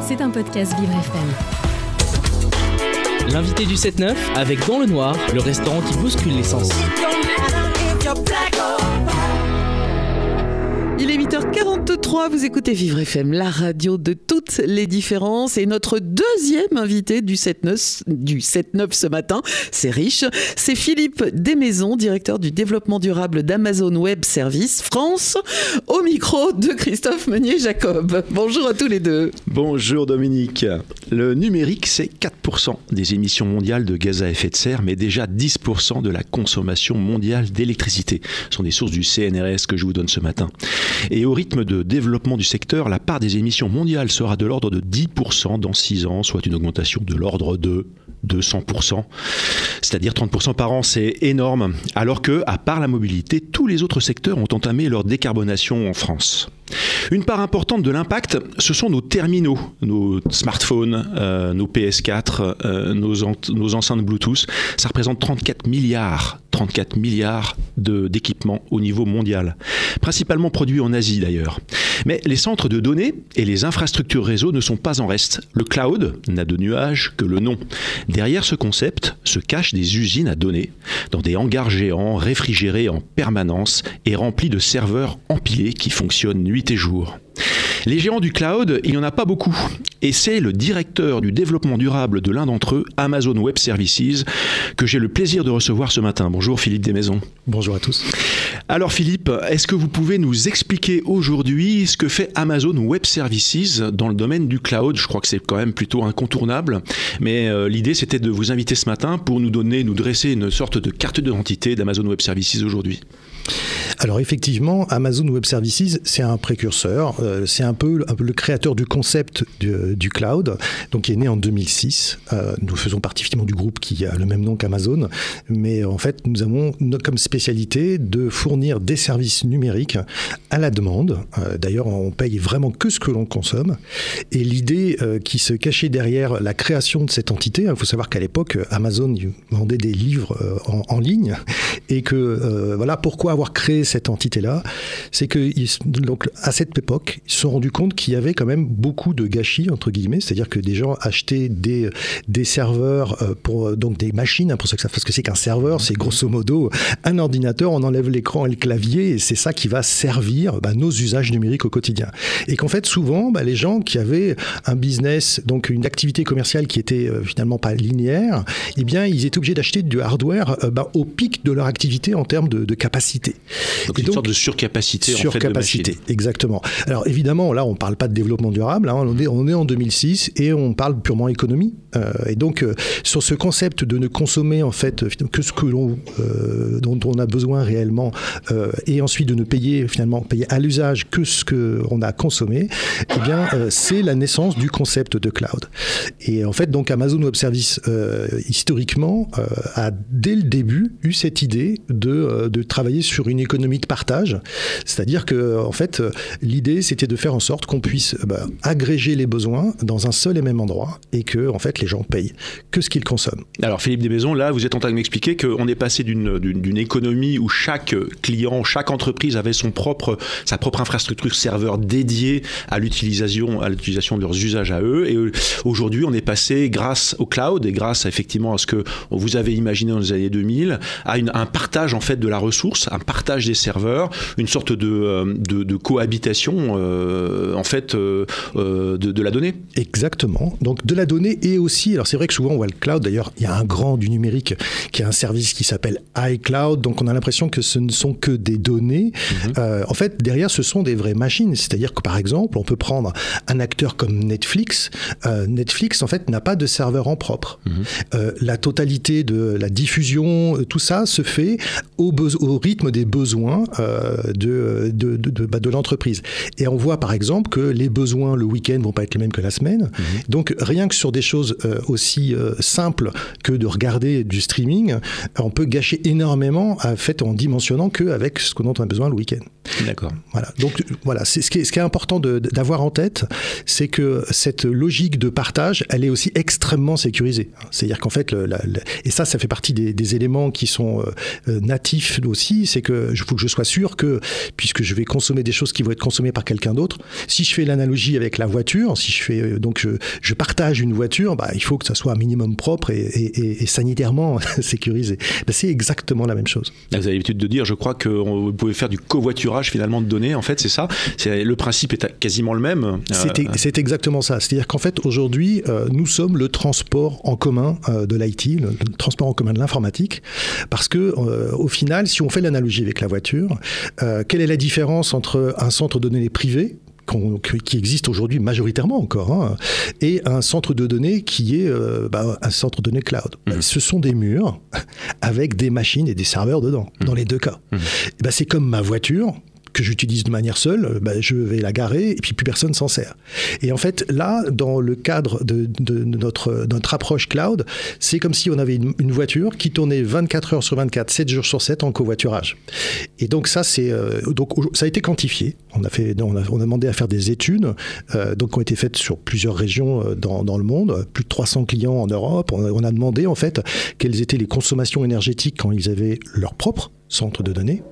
C'est un podcast Vivre FM. L'invité du 7-9 avec Dans le Noir, le restaurant qui bouscule l'essence. Est 8h43, vous écoutez Vivre FM, la radio de toutes les différences. Et notre deuxième invité du 7-9 du 7-9 ce matin, c'est riche, c'est Philippe Desmaisons, directeur du développement durable d'Amazon Web Services France, au micro de Christophe Meunier-Jacob. Bonjour à tous les deux. Bonjour Dominique. Le numérique, c'est 4% des émissions mondiales de gaz à effet de serre, mais déjà 10% de la consommation mondiale d'électricité. Ce sont des sources du CNRS que je vous donne ce matin. Et au rythme de développement du secteur, la part des émissions mondiales sera de l'ordre de 10% dans 6 ans, soit une augmentation de l'ordre de 200%, c'est-à-dire 30% par an, c'est énorme. Alors que, à part la mobilité, tous les autres secteurs ont entamé leur décarbonation en France. Une part importante de l'impact, ce sont nos terminaux, nos smartphones, euh, nos PS4, euh, nos, enceintes Bluetooth. Ça représente 34 milliards, 34 milliards d'équipements au niveau mondial, principalement produits en Asie d'ailleurs. Mais les centres de données et les infrastructures réseau ne sont pas en reste. Le cloud n'a de nuages que le nom. Derrière ce concept se cachent des usines à données, dans des hangars géants réfrigérés en permanence et remplis de serveurs empilés qui fonctionnent nuit et jour. Les géants du cloud, il n'y en a pas beaucoup. Et c'est le directeur du développement durable de l'un d'entre eux, Amazon Web Services, que j'ai le plaisir de recevoir ce matin. Bonjour Philippe Desmaisons. Bonjour à tous. Alors Philippe, est-ce que vous pouvez nous expliquer aujourd'hui ce que fait Amazon Web Services dans le domaine du cloud? Je crois que c'est quand même plutôt incontournable. Mais euh, l'idée, c'était de vous inviter ce matin pour nous donner, nous dresser une sorte de carte d'identité d'Amazon Web Services aujourd'hui. Alors effectivement, Amazon Web Services, c'est un précurseur, euh, c'est un peu, le créateur du concept du, cloud, donc qui est né en 2006. Euh, nous faisons partie effectivement du groupe qui a le même nom qu'Amazon, mais en fait nous avons comme spécialité de fournir des services numériques à la demande. Euh, d'ailleurs, on paye vraiment que ce que l'on consomme. Et l'idée qui se cachait derrière la création de cette entité, il faut savoir qu'à l'époque, Amazon vendait des livres en, ligne et que voilà pourquoi avoir créé cette entité-là, c'est que donc à cette époque, ils se sont rendus compte qu'il y avait quand même beaucoup de gâchis entre guillemets, c'est-à-dire que des gens achetaient des des serveurs euh, pour donc des machines, hein, pour ça que ça ce que c'est qu'un serveur, c'est grosso modo un ordinateur, on enlève l'écran et le clavier et c'est ça qui va servir bah, nos usages numériques au quotidien. Et qu'en fait souvent bah, les gens qui avaient un business, donc une activité commerciale qui était euh, finalement pas linéaire, eh bien ils étaient obligés d'acheter du hardware euh, bah, au pic de leur activité en termes de capacité. Donc, une sorte de surcapacité, surcapacité, en fait, exactement. Alors évidemment, là, on ne parle pas de développement durable. Hein, on, est, on est en 2006 et on parle purement économie. Euh, et donc, euh, sur ce concept de ne consommer en fait que ce que l'on, euh, dont on a besoin réellement, et ensuite de ne payer finalement payer à l'usage que ce que on a consommé, eh bien, c'est la naissance du concept de cloud. Et en fait, donc Amazon Web Services historiquement a dès le début eu cette idée de, de travailler sur une économie de partage, c'est-à-dire que en fait, l'idée c'était de faire en sorte qu'on puisse bah, agréger les besoins dans un seul et même endroit et que en fait les gens payent que ce qu'ils consomment. Alors Philippe Desmaisons, là vous êtes en train de m'expliquer qu'on est passé d'une économie où chaque client, chaque entreprise avait son propre, sa propre infrastructure serveur dédiée à l'utilisation, à l'utilisation de leurs usages à eux. Et aujourd'hui, on est passé grâce au cloud et grâce effectivement à ce que vous avez imaginé dans les années 2000, à un partage en fait de la ressource, un partage des serveurs, une sorte de, euh, de, cohabitation euh, en fait euh, de, la donnée. Exactement. Donc de la donnée et aussi, alors c'est vrai que souvent on voit le cloud, d'ailleurs il y a un grand du numérique qui a un service qui s'appelle iCloud, donc on a l'impression que ce ne sont que des données. Mhm. en fait, derrière ce sont des vraies machines, c'est-à-dire que par exemple on peut prendre un acteur comme Netflix. Netflix en fait n'a pas de serveur en propre. Mhm. la totalité de la diffusion, tout ça se fait au, au rythme des besoins euh, de, de, de, bah, de l'entreprise. Et on voit par exemple que les besoins le week-end vont pas être les mêmes que la semaine. Mhm. Donc rien que sur des choses euh, aussi euh, simples que de regarder du streaming, on peut gâcher énormément en fait en dimensionnant qu'avec ce qu'on a besoin le week-end. D'accord. Voilà. Donc voilà, c'est ce qui est, ce qui est important d'avoir en tête, c'est que cette logique de partage, elle est aussi extrêmement sécurisée. C'est-à-dire qu'en fait, le- la- la- et ça, ça fait partie des, des éléments qui sont euh, euh, natifs aussi, c'est que il faut que je sois sûr que, puisque je vais consommer des choses qui vont être consommées par quelqu'un d'autre, si je fais l'analogie avec la voiture, si je fais euh, donc je, je partage une voiture, bah, il faut que ça soit un minimum propre et, et- et- et sanitairement sécurisé. Ben, c'est exactement la même chose. Vous avez l'habitude de dire, je crois que vous pouvez faire du covoiturage finalement de données. En fait, c'est ça. C'est le principe est quasiment le même. C'est Euh, c'est exactement ça. C'est-à-dire qu'en fait, aujourd'hui, euh, nous sommes le transport en commun euh, de l'IT, le, transport en commun de l'informatique, parce que au final, si on fait l'analogie avec la voiture, quelle est la différence entre un centre de données privé qui existe aujourd'hui majoritairement encore, hein, et un centre de données qui est euh, bah, un centre de données cloud? Ben, Ce sont des murs avec des machines et des serveurs dedans, dans les deux cas. Et ben, c'est comme ma voiture que j'utilise de manière seule, euh, ben, je vais la garer et puis plus personne s'en sert. Et en fait, là, dans le cadre de, notre, approche cloud, c'est comme si on avait une, voiture qui tournait 24 heures sur 24, 7 jours sur 7 en covoiturage. Et donc ça, c'est euh, donc ça a été quantifié. On a fait, on a, demandé à faire des études, euh, donc qui ont été faites sur plusieurs régions dans, dans le monde, plus de 300 clients en Europe. On a, on a demandé en fait quelles étaient les consommations énergétiques quand ils avaient leur propre centre de données.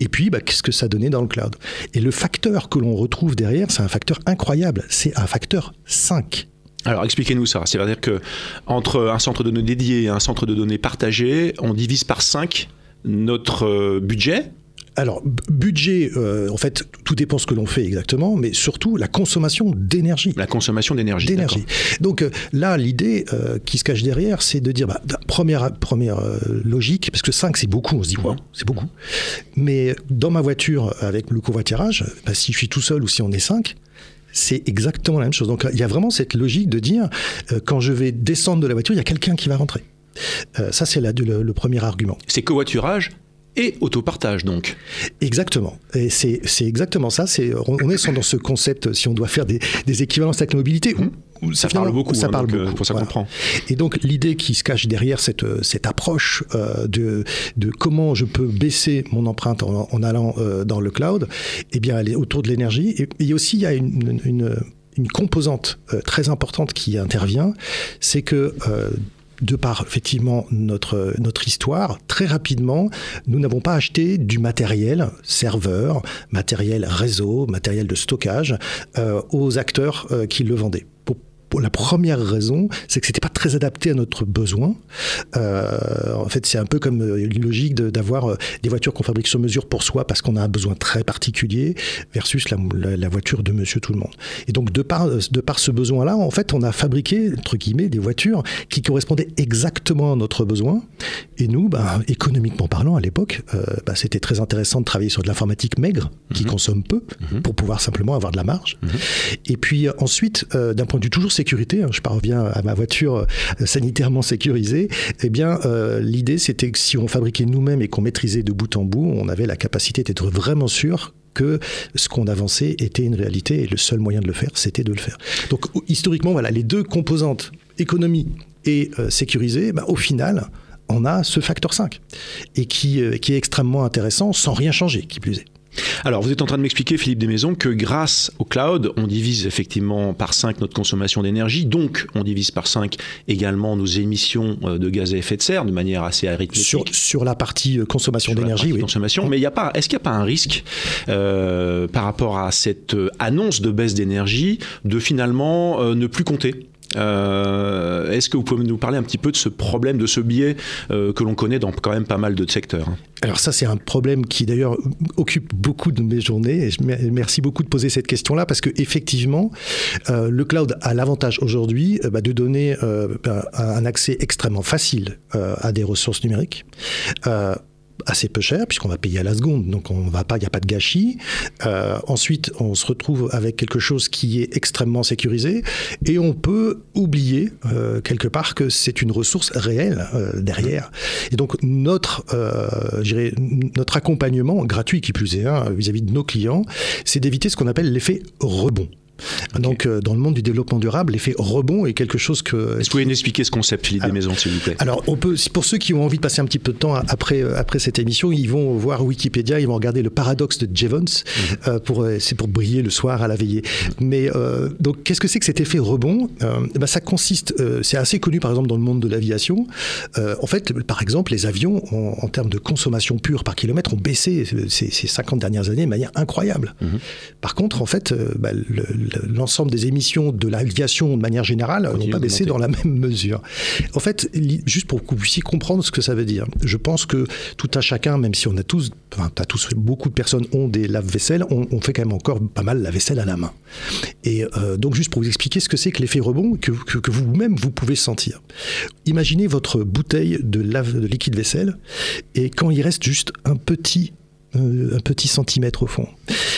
Et puis, bah, qu'est-ce que ça donnait dans le cloud? Et le facteur que l'on retrouve derrière, c'est un facteur incroyable. C'est un facteur 5. Alors expliquez-nous ça. C'est-à-dire que entre un centre de données dédié et un centre de données partagé, on divise par 5 notre euh, budget. Alors, budget, euh, en fait, tout dépend ce que l'on fait exactement, mais surtout la consommation d'énergie. La consommation d'énergie. d'énergie. Donc euh, là, l'idée euh, qui se cache derrière, c'est de dire, bah, d- première, première euh, logique, parce que 5 c'est beaucoup, on se dit, wow, c'est beaucoup. Mais dans ma voiture, avec le covoiturage, bah, si je suis tout seul ou si on est 5, c'est exactement la même chose. Donc il y a vraiment cette logique de dire, euh, quand je vais descendre de la voiture, il y a quelqu'un qui va rentrer. Euh, ça, c'est le, le premier argument. C'est covoiturage et autopartage donc. Exactement. Et c'est exactement ça. C'est on est dans ce concept, si on doit faire des, des équivalences avec la mobilité, où- où Ça parle beaucoup. Ça hein, parle donc, euh, beaucoup. Pour ça voilà. comprend. Et donc l'idée qui se cache derrière cette, cette approche euh, de, de comment je peux baisser mon empreinte en, en allant euh, dans le cloud, eh bien elle est autour de l'énergie. Et, et aussi il y a une, une, une composante euh, très importante qui intervient, c'est que euh, de par effectivement notre, notre histoire, très rapidement, nous n'avons pas acheté du matériel, serveur, matériel réseau, matériel de stockage, euh, aux acteurs euh, qui le vendaient. La première raison, c'est que c'était pas très adapté à notre besoin. Euh, en fait, c'est un peu comme euh, une logique de- d'avoir euh, des voitures qu'on fabrique sur mesure pour soi parce qu'on a un besoin très particulier versus la, la- la voiture de monsieur tout le monde. Et donc, de par, de par ce besoin-là, en fait, on a fabriqué, entre guillemets, des voitures qui correspondaient exactement à notre besoin. Et nous, bah, économiquement parlant, à l'époque, euh, bah, c'était très intéressant de travailler sur de l'informatique maigre, qui consomme peu, pour pouvoir simplement avoir de la marge. Et puis euh, ensuite, euh, d'un point de vue toujours sécurité, hein, je parviens à ma voiture euh, sanitairement sécurisée, eh bien, euh, l'idée, c'était que si on fabriquait nous-mêmes et qu'on maîtrisait de bout en bout, on avait la capacité d'être vraiment sûr que ce qu'on avançait était une réalité et le seul moyen de le faire, c'était de le faire. Donc historiquement, voilà, les deux composantes, économie et euh, sécurisée, bah, au final, on a ce facteur 5 et qui, qui est extrêmement intéressant sans rien changer, qui plus est. Alors, vous êtes en train de m'expliquer, Philippe Desmaisons, que grâce au cloud, on divise effectivement par 5 notre consommation d'énergie, donc on divise par 5 également nos émissions euh, de gaz à effet de serre de manière assez arithmétique. Sur, sur la partie euh, consommation d'énergie, oui. consommation. Mais il y a pas, est-ce qu'il n'y a pas un risque euh, par rapport à cette annonce de baisse d'énergie de finalement euh, ne plus compter? Euh, Est-ce que vous pouvez nous parler un petit peu de ce problème, de ce biais euh, que l'on connaît dans quand même pas mal de secteurs hein? Alors ça, c'est un problème qui d'ailleurs occupe beaucoup de mes journées. Et merci beaucoup de poser cette question-là parce que effectivement, euh, le cloud a l'avantage aujourd'hui bah, de donner bah, un accès extrêmement facile à des ressources numériques. Assez peu cher puisqu'on va payer à la seconde donc on va pas il n'y a pas de gâchis. Euh, ensuite on se retrouve avec quelque chose qui est extrêmement sécurisé et on peut oublier euh, quelque part que c'est une ressource réelle euh, derrière. Et donc notre notre accompagnement gratuit qui plus est hein, vis-à-vis de nos clients c'est d'éviter ce qu'on appelle l'effet rebond Donc, euh, dans le monde du développement durable, l'effet rebond est quelque chose que. Est-ce que vous pouvez nous expliquer ce concept, Philippe Desmaisons, s'il vous plaît? Alors, on peut, pour ceux qui ont envie de passer un petit peu de temps après, euh, après cette émission, ils vont voir Wikipédia, ils vont regarder le paradoxe de Jevons. Mhm. Euh, pour, c'est pour briller le soir à la veillée. Mais donc, qu'est-ce que c'est que cet effet rebond? Eh ben, Ça consiste, c'est assez connu par exemple dans le monde de l'aviation. en fait, par exemple, les avions, en, termes de consommation pure par kilomètre, ont baissé ces, ces 50 dernières années de manière incroyable. Mhm. Par contre, en fait, bah, l'ensemble des émissions de l'aviation de manière générale n'ont pas baissé dans la même mesure. En fait, juste pour que vous puissiez comprendre ce que ça veut dire, je pense que tout un chacun, même si on a tous, enfin, as tous beaucoup de personnes ont des lave-vaisselle, on, fait quand même encore pas mal la vaisselle à la main. Et euh, donc, juste pour vous expliquer ce que c'est que l'effet rebond que, que, vous-même vous pouvez sentir. Imaginez votre bouteille de, lave, de liquide vaisselle et quand il reste juste un petit un petit centimètre au fond.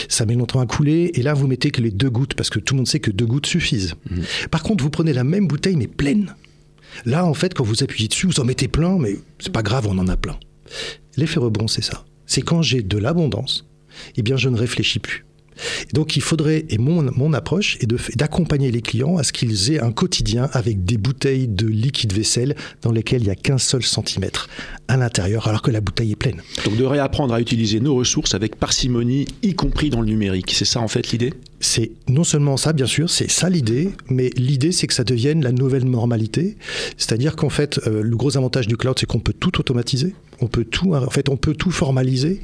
Ça met longtemps à couler, et là vous mettez que les deux gouttes, parce que tout le monde sait que deux gouttes suffisent. Mhm. Par contre, vous prenez la même bouteille, mais pleine. Là, en fait, quand vous appuyez dessus, vous en mettez plein, mais c'est pas grave, on en a plein. L'effet rebond, c'est ça. C'est quand j'ai de l'abondance, eh bien, je ne réfléchis plus donc il faudrait, et mon, mon approche est d'accompagner les clients à ce qu'ils aient un quotidien avec des bouteilles de liquide vaisselle dans lesquelles il n'y a qu'un seul centimètre à l'intérieur, alors que la bouteille est pleine. Donc de réapprendre à utiliser nos ressources avec parcimonie, y compris dans le numérique. C'est ça en fait l'idée? C'est non seulement ça, bien sûr, c'est ça l'idée, mais l'idée c'est que ça devienne la nouvelle normalité. C'est-à-dire qu'en fait, euh, le gros avantage du cloud, c'est qu'on peut tout automatiser, on peut tout, en fait, on peut tout formaliser,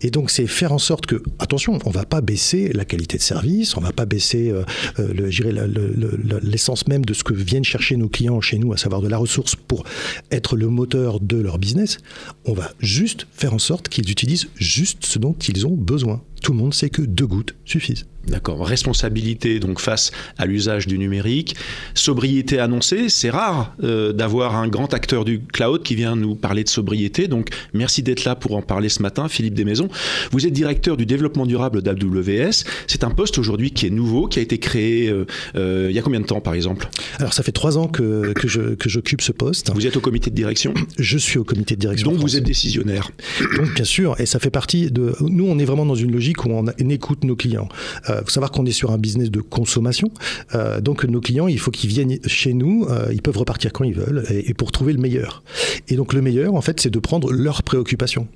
et donc c'est faire en sorte que, attention, on va pas baisser la qualité de service, on va pas baisser euh, euh, l'essence même de ce que viennent chercher nos clients chez nous, à savoir de la ressource pour être le moteur de leur business. On va juste faire en sorte qu'ils utilisent juste ce dont ils ont besoin. Tout le monde sait que deux gouttes suffisent. D'accord. Responsabilité donc face à l'usage du numérique. Sobriété annoncée. C'est rare euh, d'avoir un grand acteur du cloud qui vient nous parler de sobriété. Merci d'être là pour en parler ce matin, Philippe Desmaisons. Vous êtes directeur du développement durable d'AWS. C'est un poste aujourd'hui qui est nouveau, qui a été créé euh, euh, il y a combien de temps par exemple? Alors ça fait trois ans que, que, j'occupe ce poste. Vous êtes au comité de direction? Je suis au comité de direction. Donc vous êtes décisionnaire. Donc bien sûr, et ça fait partie de... Nous on est vraiment dans une logique où on, écoute nos clients. Il faut savoir qu'on est sur un business de consommation. Euh, donc nos clients, il faut qu'ils viennent chez nous, euh, ils peuvent repartir quand ils veulent et, et, pour trouver le meilleur. Et donc le meilleur, en fait, c'est de prendre leurs préoccupations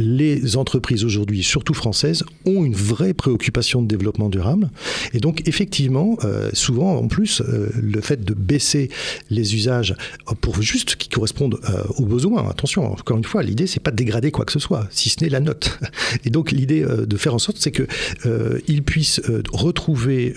les entreprises aujourd'hui, surtout françaises, ont une vraie préoccupation de développement durable. Et donc, effectivement, euh, souvent, en plus, euh, le fait de baisser les usages pour juste qu'ils correspondent euh, aux besoins, attention, encore une fois, l'idée, c'est pas de dégrader quoi que ce soit, si ce n'est la note. Et donc, l'idée de faire en sorte, c'est qu'ils puissent retrouver,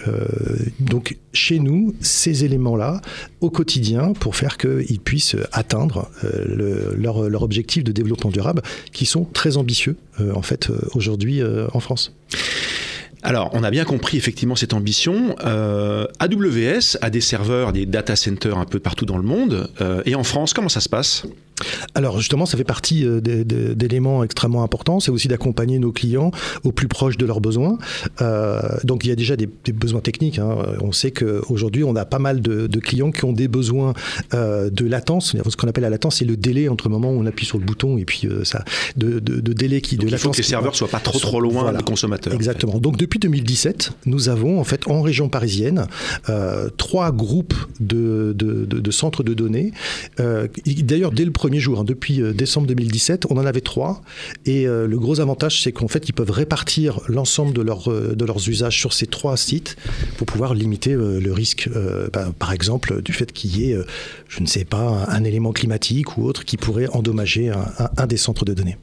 donc, chez nous, ces éléments-là au quotidien pour faire qu'ils puissent atteindre leur, leur objectif de développement durable qui sont très ambitieux, euh, en fait, euh, aujourd'hui euh, en France. Alors, on a bien compris effectivement cette ambition. AWS a des serveurs, des data centers un peu partout dans le monde. et en France, comment ça se passe? Alors justement, ça fait partie euh, d'éléments extrêmement importants. C'est aussi d'accompagner nos clients au plus proche de leurs besoins. Euh, donc il y a déjà des, besoins techniques. Hein. On sait qu'aujourd'hui, on a pas mal de, clients qui ont des besoins euh, de latence. Ce qu'on appelle la latence, c'est le délai entre le moment où on appuie sur le bouton et puis ça, de, délai qui donc de il faut que les serveurs soient pas trop trop loin des consommateurs. Exactement. Donc depuis 2017, nous avons en fait en région parisienne trois groupes de, centres de données. D'ailleurs, dès le premier jour. Hein. Depuis euh, décembre 2017, on en avait trois. Et euh, le gros avantage, c'est qu'en fait, ils peuvent répartir l'ensemble de, leur, euh, leurs usages sur ces trois sites pour pouvoir limiter le risque, bah, par exemple, du fait qu'il y ait, je ne sais pas, un, élément climatique ou autre qui pourrait endommager un, des centres de données.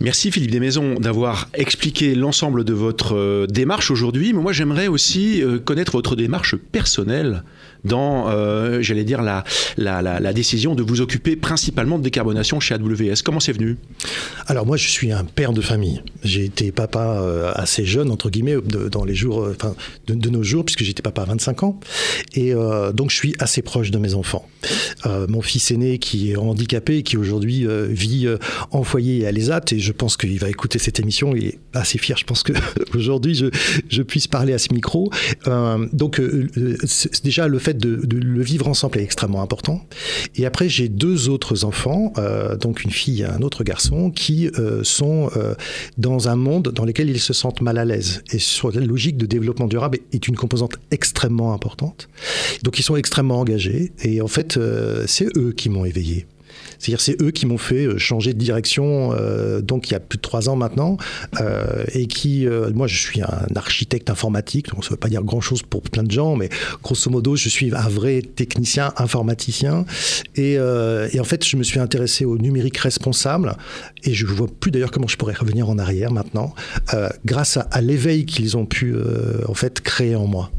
Merci Philippe Desmaisons d'avoir expliqué l'ensemble de votre démarche aujourd'hui. Mais moi, j'aimerais aussi connaître votre démarche personnelle dans, euh, j'allais dire, la, la, la, décision de vous occuper principalement de décarbonation chez AWS. Comment c'est venu? Alors moi, je suis un père de famille. J'ai été papa euh, assez jeune, entre guillemets, dans les jours, euh, de, nos jours, puisque j'étais papa à 25 ans. Et donc, je suis assez proche de mes enfants. mon fils aîné, qui est handicapé, qui aujourd'hui vit en foyer Elezat et je pense qu'il va écouter cette émission. Il est assez fier. Je pense que aujourd'hui je, je puisse parler à ce micro. Donc déjà le fait de, le vivre ensemble est extrêmement important. Et après j'ai deux autres enfants, euh, donc une fille et un autre garçon, qui sont dans un monde dans lequel ils se sentent mal à l'aise. Et sur la logique de développement durable est une composante extrêmement importante. Donc ils sont extrêmement engagés et en fait c'est eux qui m'ont éveillé. C'est-à-dire c'est eux qui m'ont fait euh, changer de direction, euh, donc il y a plus de trois ans maintenant, euh, et qui, moi je suis un architecte informatique, donc ça ne veut pas dire grand-chose pour plein de gens, mais grosso modo je suis un vrai technicien informaticien, et, en fait je me suis intéressé au numérique responsable, et je ne vois plus d'ailleurs comment je pourrais revenir en arrière maintenant, grâce à, l'éveil qu'ils ont pu en fait créer en moi.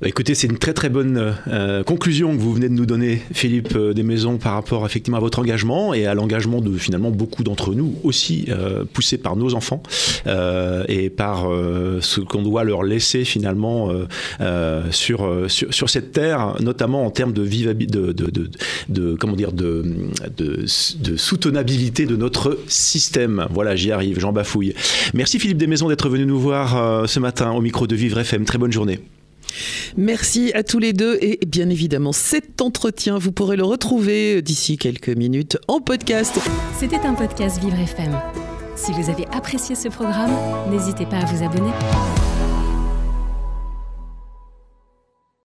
Bah, écoutez, c'est une très très bonne euh, conclusion que vous venez de nous donner, Philippe euh, Desmaisons, par rapport effectivement à votre engagement et à l'engagement de finalement beaucoup d'entre nous, aussi euh, poussés par nos enfants et par ce qu'on doit leur laisser finalement sur, cette terre, notamment en termes de de, de, de, de, de, soutenabilité de notre système. Voilà, j'y arrive, j'en bafouille. Merci Philippe Desmaisons d'être venu nous voir ce matin au micro de Vivre FM. Très bonne journée. Merci à tous les deux et bien évidemment cet entretien, vous pourrez le retrouver d'ici quelques minutes en podcast. C'était un podcast Vivre FM. Si vous avez apprécié ce programme, n'hésitez pas à vous abonner.